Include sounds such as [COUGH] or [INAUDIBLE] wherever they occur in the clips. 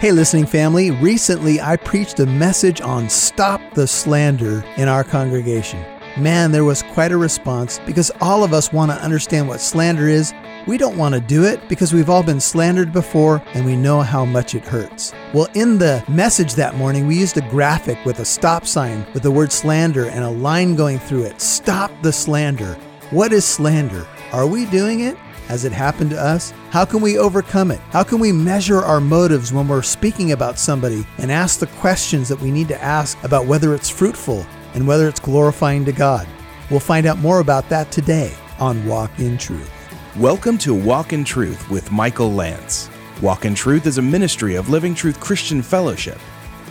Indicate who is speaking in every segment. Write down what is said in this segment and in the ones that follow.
Speaker 1: Hey, listening family, recently I preached a message on Stop the Slander in our congregation. Man, there was quite a response because all of us want to understand what slander is. We don't want to do it because we've all been slandered before and we know how much it hurts. Well, in the message that morning, we used a graphic with a stop sign with the word slander and a line going through it. Stop the slander. What is slander? Are we doing it? Has it happened to us? How can we overcome it? How can we measure our motives when we're speaking about somebody and ask the questions that we need to ask about whether it's fruitful and whether it's glorifying to God? We'll find out more about that today on Walk in Truth.
Speaker 2: Welcome to Walk in Truth with Michael Lance. Walk in Truth is a ministry of Living Truth Christian Fellowship.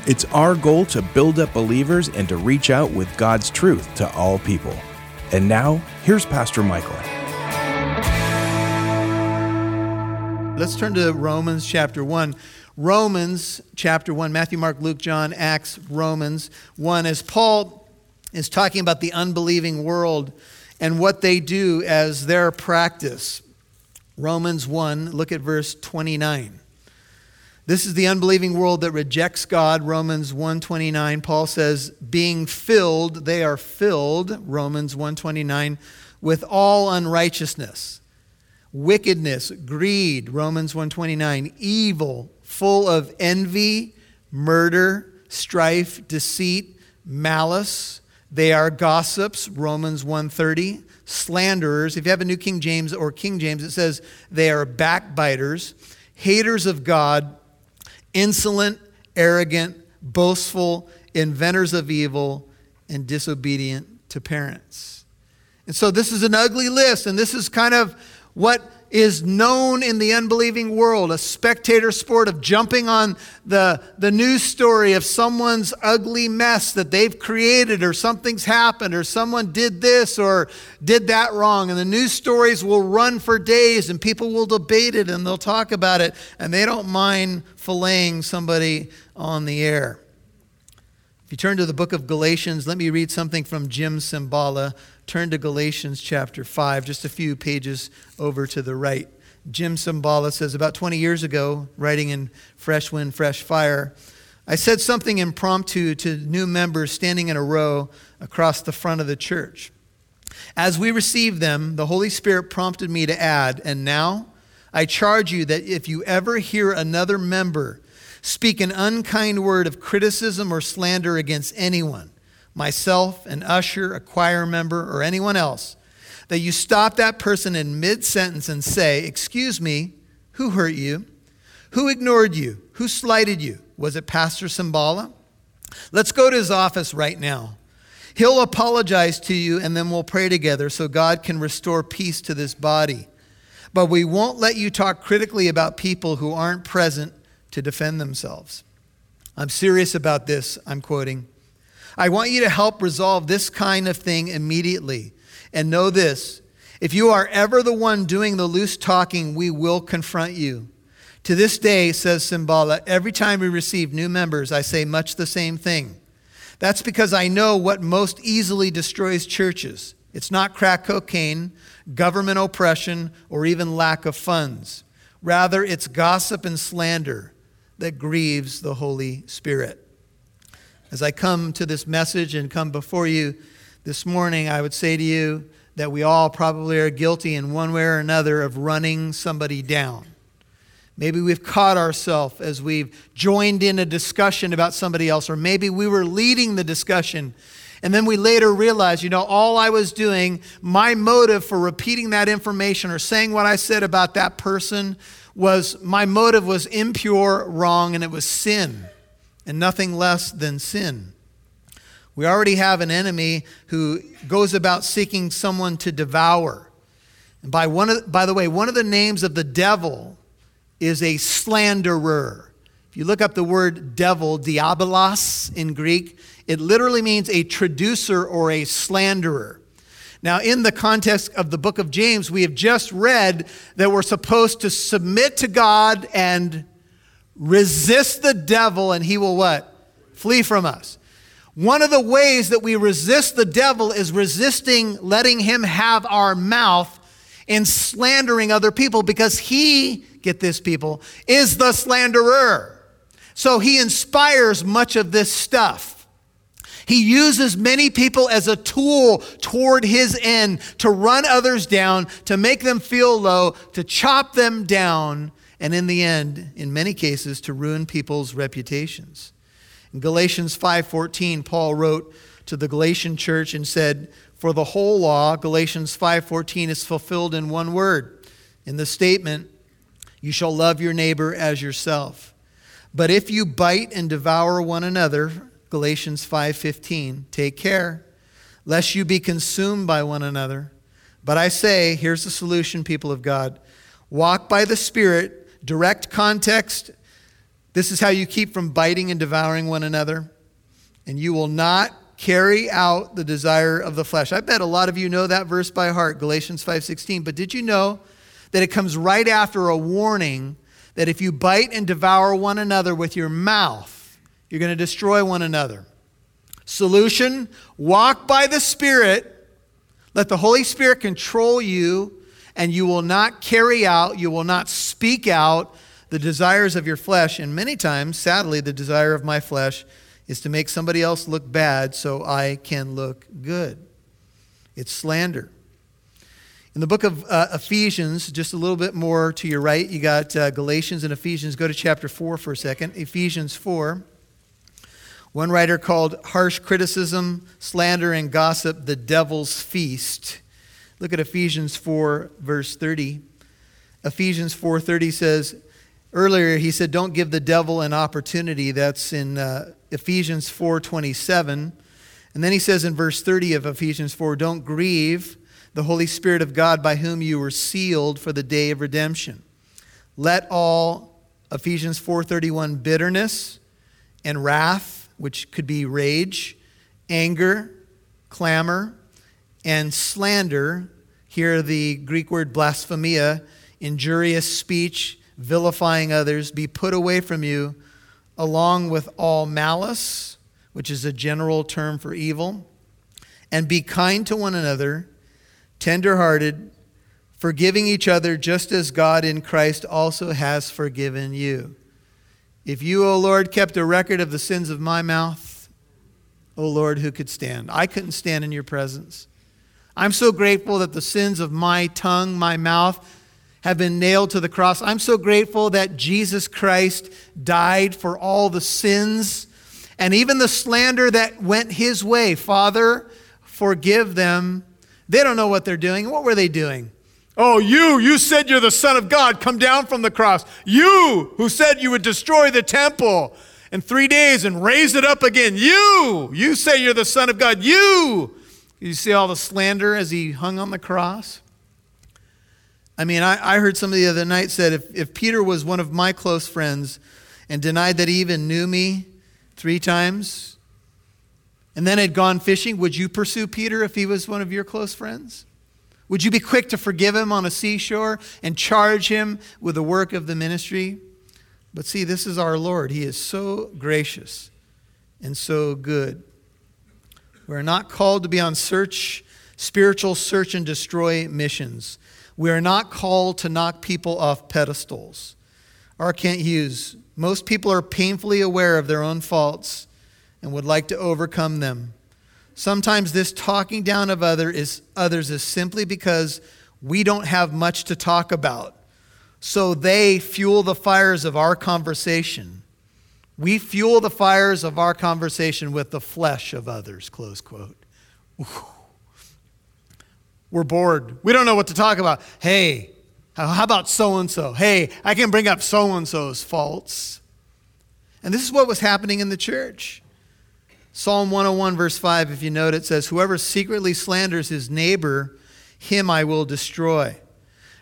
Speaker 2: It's our goal to build up believers and to reach out with God's truth to all people. And now, here's Pastor Michael.
Speaker 1: Let's turn to Romans chapter 1. Romans chapter 1, Matthew, Mark, Luke, John, Acts, Romans 1. As Paul is talking about the unbelieving world and what they do as their practice. Romans 1, look at verse 29. This is the unbelieving world that rejects God. Romans 1:29 Paul says being filled they are filled Romans 1:29 with all unrighteousness wickedness, greed, Romans 129, evil, full of envy, murder, strife, deceit, malice. They are gossips, Romans 130, slanderers. If you have a New King James or King James, it says they are backbiters, haters of God, insolent, arrogant, boastful, inventors of evil, and disobedient to parents. And so this is an ugly list, and this is kind of what is known in the unbelieving world a spectator sport of jumping on the, the news story of someone's ugly mess that they've created, or something's happened, or someone did this or did that wrong. And the news stories will run for days, and people will debate it and they'll talk about it, and they don't mind filleting somebody on the air. If you turn to the book of Galatians, let me read something from Jim Cymbala turn to Galatians chapter 5, just a few pages over to the right. Jim Cymbala says, About 20 years ago, writing in Fresh Wind, Fresh Fire, I said something impromptu to new members standing in a row across the front of the church. As we received them, the Holy Spirit prompted me to add, And now I charge you that if you ever hear another member speak an unkind word of criticism or slander against anyone, myself, an usher, a choir member, or anyone else, that you stop that person in mid sentence and say, Excuse me, who hurt you? Who ignored you? Who slighted you? Was it Pastor Cymbala? Let's go to his office right now. He'll apologize to you, and then we'll pray together so God can restore peace to this body. But we won't let you talk critically about people who aren't present to defend themselves. I'm serious about this, I'm quoting. I want you to help resolve this kind of thing immediately. And know this if you are ever the one doing the loose talking, we will confront you. To this day, says Cymbala, every time we receive new members, I say much the same thing. That's because I know what most easily destroys churches. It's not crack cocaine, government oppression, or even lack of funds. Rather, it's gossip and slander that grieves the Holy Spirit. As I come to this message and come before you this morning, I would say to you that we all probably are guilty in one way or another of running somebody down. Maybe we've caught ourselves as we've joined in a discussion about somebody else, or maybe we were leading the discussion. And then we later realized, you know, all I was doing, my motive for repeating that information or saying what I said about that person was my motive was impure, wrong, and it was sin and nothing less than sin. We already have an enemy who goes about seeking someone to devour. And by, one of, by the way, one of the names of the devil is a slanderer. If you look up the word devil, diabolos in Greek, it literally means a traducer or a slanderer. Now, in the context of the book of James, we have just read that we're supposed to submit to God and Resist the devil and he will what? Flee from us. One of the ways that we resist the devil is resisting letting him have our mouth in slandering other people because he, get this people, is the slanderer. So he inspires much of this stuff. He uses many people as a tool toward his end to run others down, to make them feel low, to chop them down, and in the end, in many cases, to ruin people's reputations. In Galatians 5:14, Paul wrote to the Galatian church and said, "For the whole law, Galatians 5:14 is fulfilled in one word, in the statement, you shall love your neighbor as yourself. But if you bite and devour one another, Galatians 5:15, take care lest you be consumed by one another. But I say, here's the solution people of God. Walk by the Spirit, direct context. This is how you keep from biting and devouring one another, and you will not carry out the desire of the flesh. I bet a lot of you know that verse by heart, Galatians 5:16, but did you know that it comes right after a warning that if you bite and devour one another with your mouth, you're going to destroy one another. Solution walk by the Spirit. Let the Holy Spirit control you, and you will not carry out, you will not speak out the desires of your flesh. And many times, sadly, the desire of my flesh is to make somebody else look bad so I can look good. It's slander. In the book of uh, Ephesians, just a little bit more to your right, you got uh, Galatians and Ephesians. Go to chapter 4 for a second. Ephesians 4. One writer called harsh criticism, slander, and gossip the devil's feast. Look at Ephesians 4, verse 30. Ephesians 4:30 says, earlier he said, "Don't give the devil an opportunity." That's in uh, Ephesians 4:27. And then he says in verse 30 of Ephesians 4, "Don't grieve the Holy Spirit of God by whom you were sealed for the day of redemption. Let all Ephesians 4:31 bitterness and wrath, which could be rage, anger, clamor, and slander, here the Greek word blasphemia, injurious speech, vilifying others, be put away from you, along with all malice, which is a general term for evil, and be kind to one another tenderhearted, forgiving each other just as God in Christ also has forgiven you. If you, O Lord, kept a record of the sins of my mouth, O Lord, who could stand? I couldn't stand in your presence. I'm so grateful that the sins of my tongue, my mouth, have been nailed to the cross. I'm so grateful that Jesus Christ died for all the sins and even the slander that went his way. Father, forgive them, they don't know what they're doing. What were they doing? Oh, you, you said you're the Son of God. Come down from the cross. You, who said you would destroy the temple in three days and raise it up again. You, you say you're the Son of God. You. You see all the slander as he hung on the cross? I mean, I, I heard somebody the other night said if, if Peter was one of my close friends and denied that he even knew me three times, and then had gone fishing, would you pursue Peter if he was one of your close friends? Would you be quick to forgive him on a seashore and charge him with the work of the ministry? But see, this is our Lord. He is so gracious and so good. We're not called to be on search, spiritual search and destroy missions. We are not called to knock people off pedestals. R. Kent Hughes, most people are painfully aware of their own faults and would like to overcome them. Sometimes this talking down of other is, others is simply because we don't have much to talk about. So they fuel the fires of our conversation. We fuel the fires of our conversation with the flesh of others, close quote. We're bored. We don't know what to talk about. Hey, how about so and so? Hey, I can bring up so and so's faults. And this is what was happening in the church. Psalm 101, verse 5, if you note, it says, Whoever secretly slanders his neighbor, him I will destroy.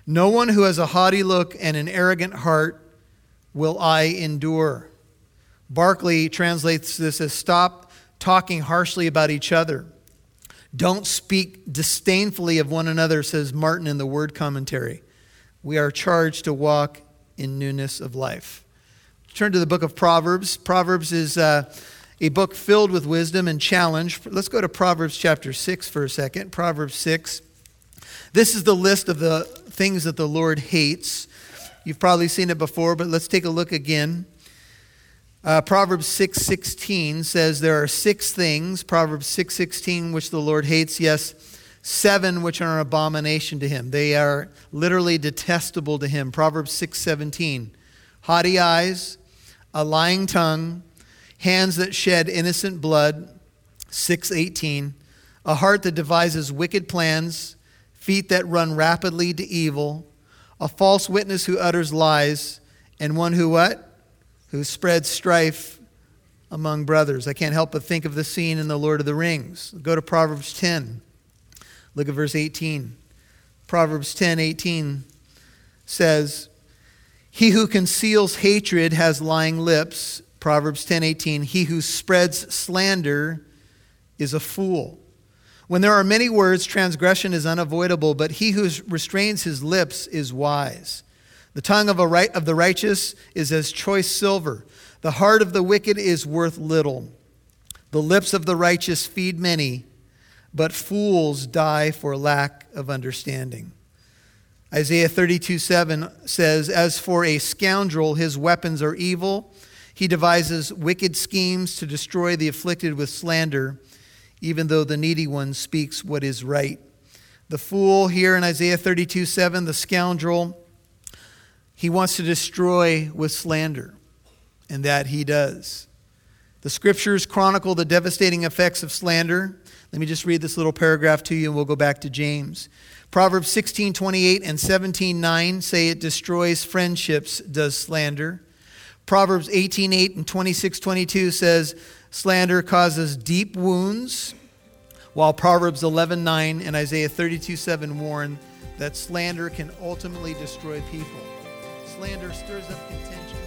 Speaker 1: No one who has a haughty look and an arrogant heart will I endure. Barclay translates this as stop talking harshly about each other. Don't speak disdainfully of one another, says Martin in the word commentary. We are charged to walk in newness of life. Turn to the book of Proverbs. Proverbs is. Uh, a book filled with wisdom and challenge. Let's go to Proverbs chapter 6 for a second. Proverbs 6. This is the list of the things that the Lord hates. You've probably seen it before, but let's take a look again. Uh, Proverbs 6:16 says there are six things, Proverbs 6:16 which the Lord hates, yes, seven which are an abomination to him. They are literally detestable to him. Proverbs 6:17. Haughty eyes, a lying tongue, hands that shed innocent blood, 6:18. A heart that devises wicked plans, feet that run rapidly to evil, a false witness who utters lies, and one who what? Who spread strife among brothers. I can't help but think of the scene in The Lord of the Rings. Go to Proverbs 10. Look at verse 18. Proverbs 10 18 says, He who conceals hatred has lying lips. Proverbs 10 18. He who spreads slander is a fool. When there are many words, transgression is unavoidable, but he who restrains his lips is wise. The tongue of, a right, of the righteous is as choice silver. The heart of the wicked is worth little. The lips of the righteous feed many, but fools die for lack of understanding. Isaiah 32 7 says, As for a scoundrel, his weapons are evil. He devises wicked schemes to destroy the afflicted with slander, even though the needy one speaks what is right. The fool here in Isaiah 32 7, the scoundrel, he wants to destroy with slander, and that he does. The scriptures chronicle the devastating effects of slander. Let me just read this little paragraph to you and we'll go back to James. Proverbs 16:28 and 17:9 say it destroys friendships does slander. Proverbs 18:8 and 26:22 says slander causes deep wounds, while Proverbs 11:9 and Isaiah 32:7 warn that slander can ultimately destroy people slander stirs up contention.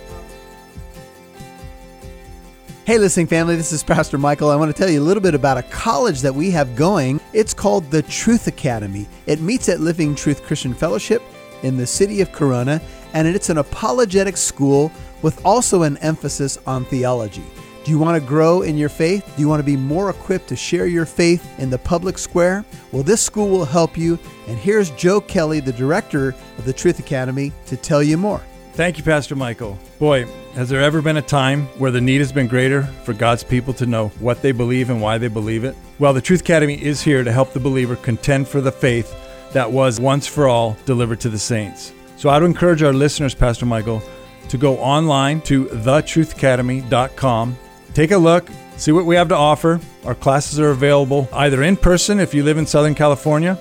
Speaker 3: Hey, listening family, this is Pastor Michael. I want to tell you a little bit about a college that we have going. It's called the Truth Academy. It meets at Living Truth Christian Fellowship in the city of Corona, and it's an apologetic school with also an emphasis on theology. Do you want to grow in your faith? Do you want to be more equipped to share your faith in the public square? Well, this school will help you. And here's Joe Kelly, the director of the Truth Academy, to tell you more.
Speaker 4: Thank you, Pastor Michael. Boy, has there ever been a time where the need has been greater for God's people to know what they believe and why they believe it? Well, the Truth Academy is here to help the believer contend for the faith that was once for all delivered to the saints. So I would encourage our listeners, Pastor Michael, to go online to thetruthacademy.com. Take a look, see what we have to offer. Our classes are available either in person if you live in Southern California,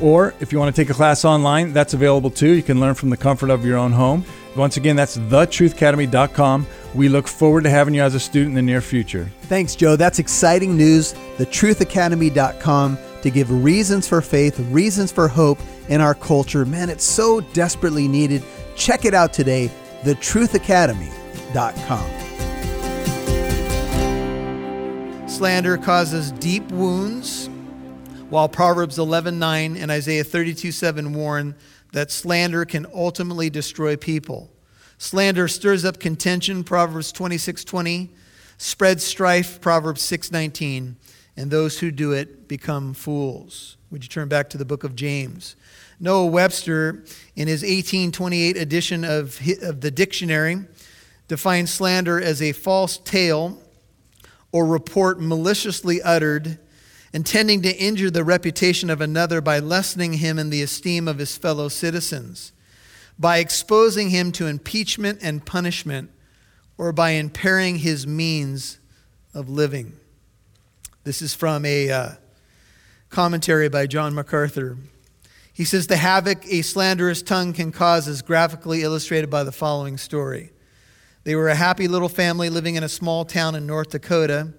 Speaker 4: or if you want to take a class online, that's available too. You can learn from the comfort of your own home. Once again, that's thetruthacademy.com. We look forward to having you as a student in the near future.
Speaker 3: Thanks, Joe. That's exciting news. Thetruthacademy.com to give reasons for faith, reasons for hope in our culture. Man, it's so desperately needed. Check it out today. Thetruthacademy.com.
Speaker 1: Slander causes deep wounds, while Proverbs 11:9 and Isaiah 32:7 warn that slander can ultimately destroy people. Slander stirs up contention, Proverbs 26:20, spreads strife, Proverbs 6:19, and those who do it become fools. Would you turn back to the book of James? Noah Webster, in his 1828 edition of, of the dictionary, defines slander as a false tale or report maliciously uttered intending to injure the reputation of another by lessening him in the esteem of his fellow citizens, by exposing him to impeachment and punishment, or by impairing his means of living. This is from a uh, commentary by John MacArthur. He says, The havoc a slanderous tongue can cause is graphically illustrated by the following story. They were a happy little family living in a small town in North Dakota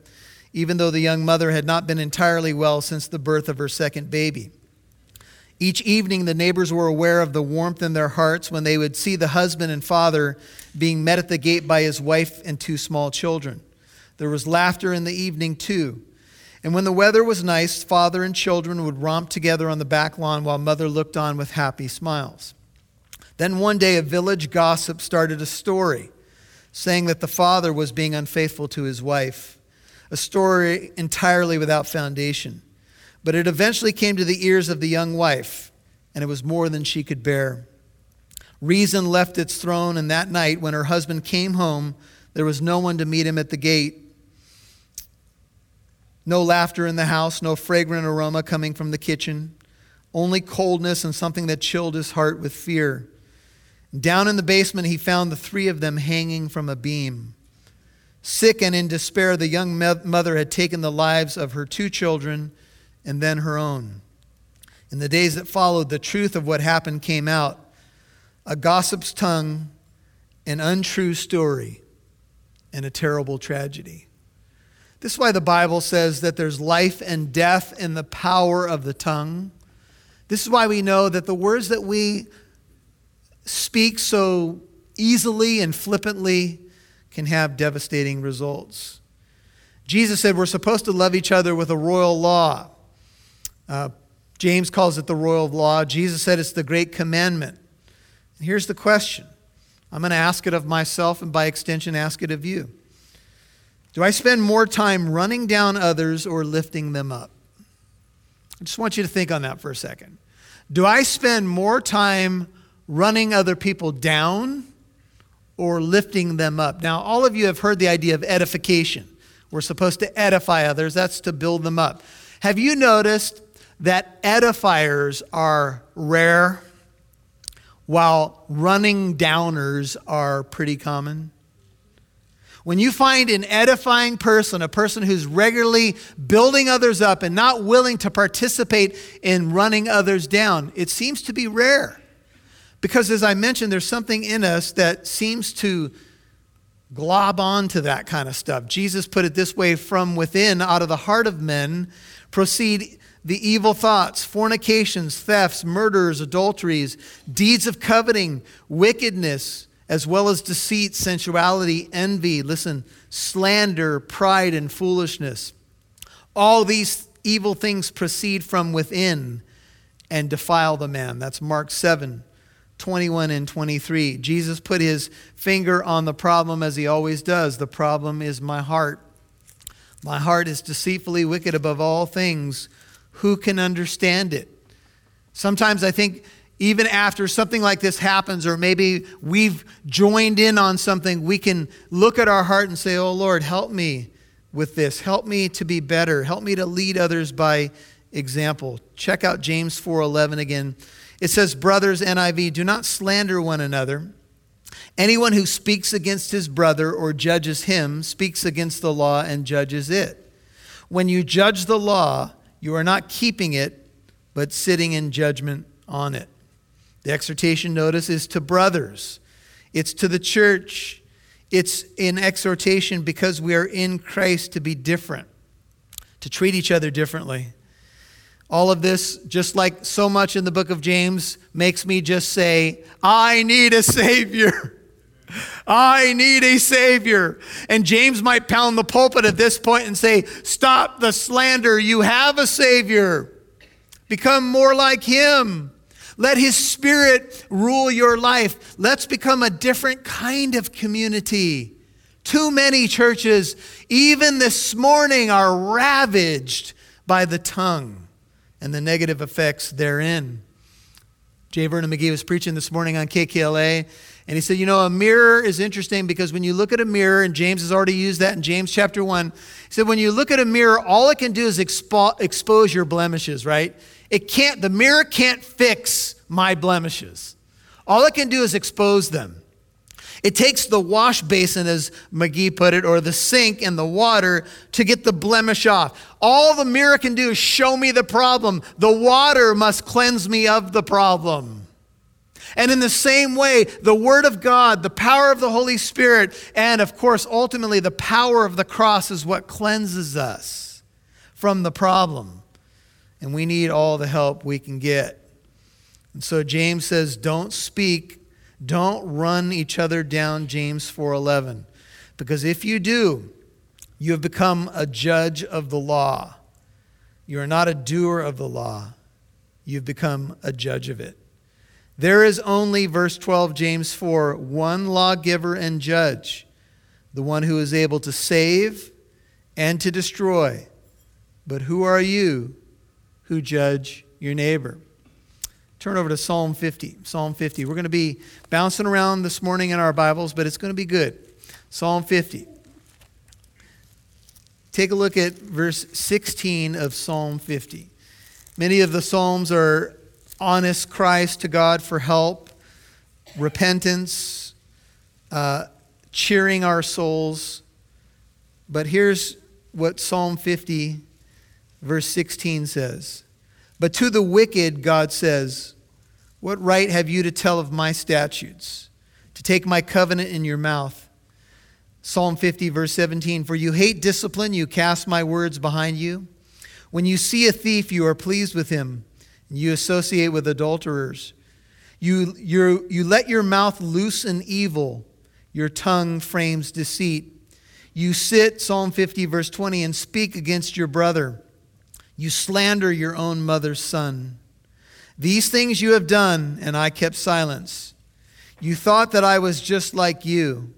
Speaker 1: even though the young mother had not been entirely well since the birth of her second baby. Each evening, the neighbors were aware of the warmth in their hearts when they would see the husband and father being met at the gate by his wife and two small children. There was laughter in the evening, too. And when the weather was nice, father and children would romp together on the back lawn while mother looked on with happy smiles. Then one day, a village gossip started a story saying that the father was being unfaithful to his wife a story entirely without foundation. But it eventually came to the ears of the young wife, and it was more than she could bear. Reason left its throne, and that night, when her husband came home, There was no one to meet him at the gate. No laughter in the house, no fragrant aroma coming from the kitchen, only coldness and something that chilled his heart with fear. Down in the basement, he found the three of them hanging from a beam. Sick and in despair, the young mother had taken the lives of her two children and then her own. In the days that followed, the truth of what happened came out a gossip's tongue, an untrue story, and a terrible tragedy. This is why the Bible says that there's life and death in the power of the tongue. This is why we know that the words that we speak so easily and flippantly can have devastating results. Jesus said we're supposed to love each other with a royal law. Uh, James calls it the royal law. Jesus said it's the great commandment. And here's the question I'm going to ask it of myself and by extension, ask it of you. Do I spend more time running down others or lifting them up? I just want you to think on that for a second. Do I spend more time running other people down or lifting them up? Now, all of you have heard the idea of edification. We're supposed to edify others, that's to build them up. Have you noticed that edifiers are rare while running downers are pretty common? When you find an edifying person, a person who's regularly building others up and not willing to participate in running others down, it seems to be rare. Because as I mentioned, there's something in us that seems to glob on to that kind of stuff. Jesus put it this way from within, out of the heart of men, proceed the evil thoughts, fornications, thefts, murders, adulteries, deeds of coveting, wickedness as well as deceit, sensuality, envy, listen, slander, pride, and foolishness. All these evil things proceed from within and defile the man. That's Mark 7 21 and 23. Jesus put his finger on the problem as he always does. The problem is my heart. My heart is deceitfully wicked above all things. Who can understand it? Sometimes I think even after something like this happens, or maybe we've joined in on something, we can look at our heart and say, Oh Lord, help me with this. Help me to be better. Help me to lead others by example. Check out James 4:11 again. It says, "Brothers, NIV, do not slander one another. Anyone who speaks against his brother or judges him speaks against the law and judges it. When you judge the law, you are not keeping it, but sitting in judgment on it." The exhortation, notice, is to brothers, it's to the church. It's in exhortation because we are in Christ to be different, to treat each other differently. All of this, just like so much in the book of James, makes me just say, I need a Savior. I need a Savior. And James might pound the pulpit at this point and say, Stop the slander. You have a Savior. Become more like Him. Let His Spirit rule your life. Let's become a different kind of community. Too many churches, even this morning, are ravaged by the tongue and the negative effects therein. J. Vernon McGee was preaching this morning on KKLA, and he said, You know, a mirror is interesting because when you look at a mirror, and James has already used that in James chapter 1, he said, When you look at a mirror, all it can do is expo- expose your blemishes, right? It can't, the mirror can't fix my blemishes. All it can do is expose them. It takes the wash basin, as McGee put it, or the sink and the water to get the blemish off. All the mirror can do is show me the problem. The water must cleanse me of the problem. And in the same way, the Word of God, the power of the Holy Spirit, and of course, ultimately, the power of the cross is what cleanses us from the problem and we need all the help we can get. And so James says, don't speak, don't run each other down, James 4:11. Because if you do, you have become a judge of the law. You are not a doer of the law. You've become a judge of it. There is only, verse 12, James 4, one lawgiver and judge, the one who is able to save and to destroy. But who are you who judge your neighbor. Turn over to Psalm 50. Psalm 50. We're going to be bouncing around this morning in our Bibles, but it's going to be good. Psalm 50. Take a look at verse 16 of Psalm 50. Many of the Psalms are honest cries to God for help, repentance, uh, cheering our souls. But here's what Psalm 50, verse 16 says But to the wicked, God says, What right have you to tell of my statutes, to take my covenant in your mouth? Psalm 50, verse 17 For you hate discipline, you cast my words behind you. When you see a thief, you are pleased with him, and you associate with adulterers. You, you let your mouth loose in evil, your tongue frames deceit. You sit, Psalm 50, verse 20, and speak against your brother. You slander your own mother's son. These things you have done, and I kept silence. You thought that I was just like you.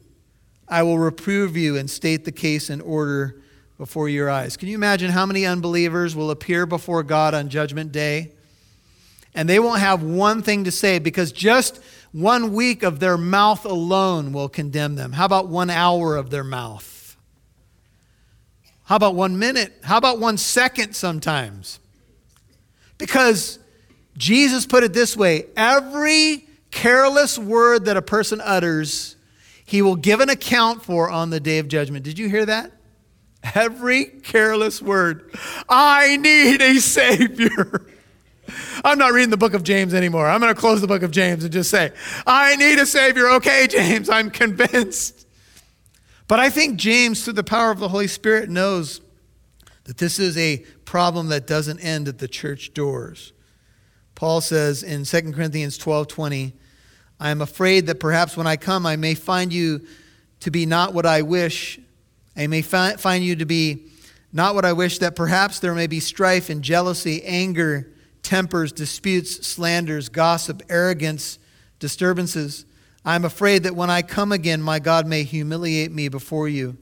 Speaker 1: I will reprove you and state the case in order before your eyes. Can you imagine how many unbelievers will appear before God on Judgment Day? And they won't have one thing to say because just one week of their mouth alone will condemn them. How about one hour of their mouth? How about one minute? How about one second sometimes? Because Jesus put it this way every careless word that a person utters he will give an account for on the day of judgment. Did you hear that? Every careless word. I need a Savior. [LAUGHS] I'm not reading the book of James anymore. I'm going to close the book of James and just say, I need a Savior. Okay, [LAUGHS] James, I'm convinced. But I think James, through the power of the Holy Spirit, knows that this is a problem that doesn't end at the church doors. Paul says in 2 Corinthians 12:20, I am afraid that perhaps when I come, I may find you to be not what I wish. I may fi- find you to be not what I wish, that perhaps there may be strife and jealousy, anger, tempers, disputes, slanders, gossip, arrogance, disturbances. I am afraid that when I come again, my God may humiliate me before you,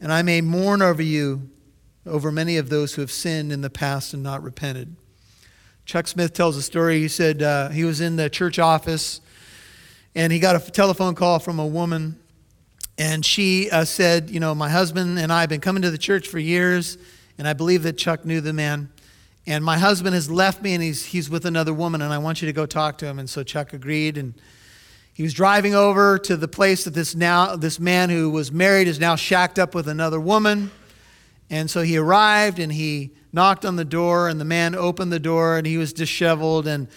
Speaker 1: and I may mourn over you, over many of those who have sinned in the past and not repented. Chuck Smith tells a story. He said uh, he was in the church office and he got a telephone call from a woman and she uh, said you know my husband and i have been coming to the church for years and i believe that chuck knew the man. And my husband has left me and he's, he's with another woman and i want you to go talk to him. And so chuck agreed and he was driving over to the place that this now this man who was married is now shacked up with another woman and so he arrived and he knocked on the door and the man opened the door and he was disheveled and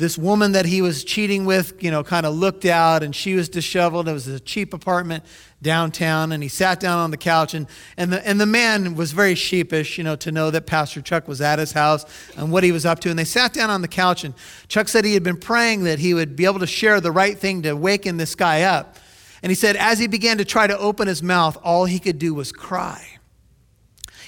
Speaker 1: this woman that he was cheating with, you know, kind of looked out and she was disheveled. It was a cheap apartment downtown and he sat down on the couch and, and, the, and the man was very sheepish, you know, to know that Pastor Chuck was at his house and what he was up to. And they sat down on the couch and Chuck said he had been praying that he would be able to share the right thing to waken this guy up. And he said, as he began to try to open his mouth, all he could do was cry.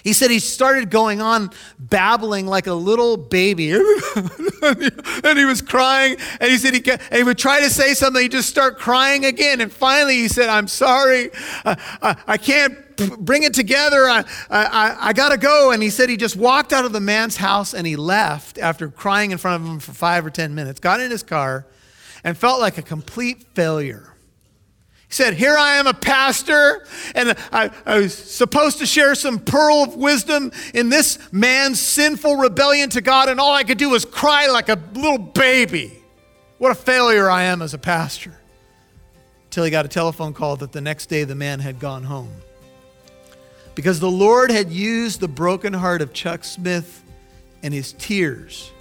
Speaker 1: He said he started going on babbling like a little baby. [LAUGHS] and he was crying. And he said he, and he would try to say something. He'd just start crying again. And finally he said, I'm sorry. I, I, I can't bring it together. I, I, I got to go. And he said he just walked out of the man's house and he left after crying in front of him for five or 10 minutes, got in his car, and felt like a complete failure. He said, Here I am, a pastor, and I, I, was supposed to share some pearl of wisdom in this man's sinful rebellion to God, and all I could do was cry like a little baby. What a failure I am as a pastor. Until he got a telephone call that the next day the man had gone home. Because the Lord had used the broken heart of Chuck Smith and his tears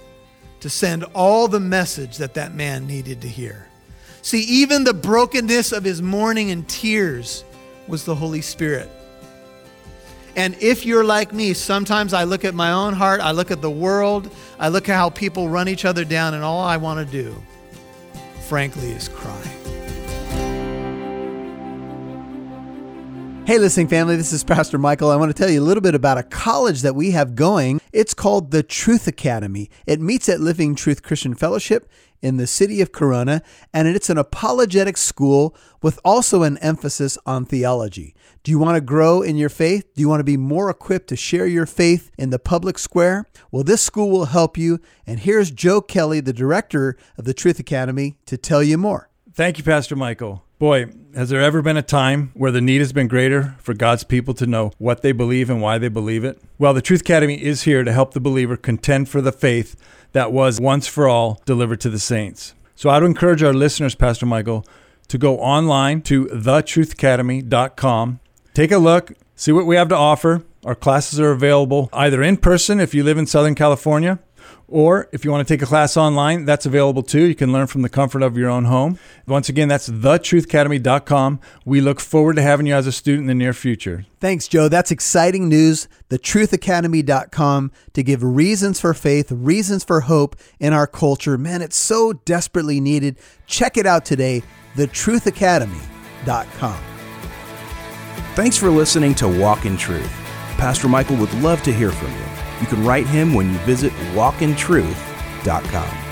Speaker 1: to send all the message that that man needed to hear. See, even the brokenness of his mourning and tears was the Holy Spirit. And if you're like me, sometimes I look at my own heart, I look at the world, I look at how people run each other down, and all I want to do, frankly, is cry.
Speaker 3: Hey, listening family, this is Pastor Michael. I want to tell you a little bit about a college that we have going. It's called the Truth Academy. It meets at Living Truth Christian Fellowship in the city of Corona, and it's an apologetic school with also an emphasis on theology. Do you want to grow in your faith? Do you want to be more equipped to share your faith in the public square? Well, this school will help you. And here's Joe Kelly, the director of the Truth Academy, to tell you more.
Speaker 4: Thank you, Pastor Michael. Boy, has there ever been a time where the need has been greater for God's people to know what they believe and why they believe it? Well, the Truth Academy is here to help the believer contend for the faith that was once for all delivered to the saints. So I would encourage our listeners, Pastor Michael, to go online to thetruthacademy.com, take a look, see what we have to offer. Our classes are available either in person if you live in Southern California or if you want to take a class online, that's available too. You can learn from the comfort of your own home. Once again, that's thetruthacademy.com. We look forward to having you as a student in the near future.
Speaker 1: Thanks, Joe. That's exciting news. Thetruthacademy.com to give reasons for faith, reasons for hope in our culture. Man, it's so desperately needed. Check it out today. Thetruthacademy.com.
Speaker 2: Thanks for listening to Walk in Truth. Pastor Michael would love to hear from you. You can write him when you visit walkintruth.com.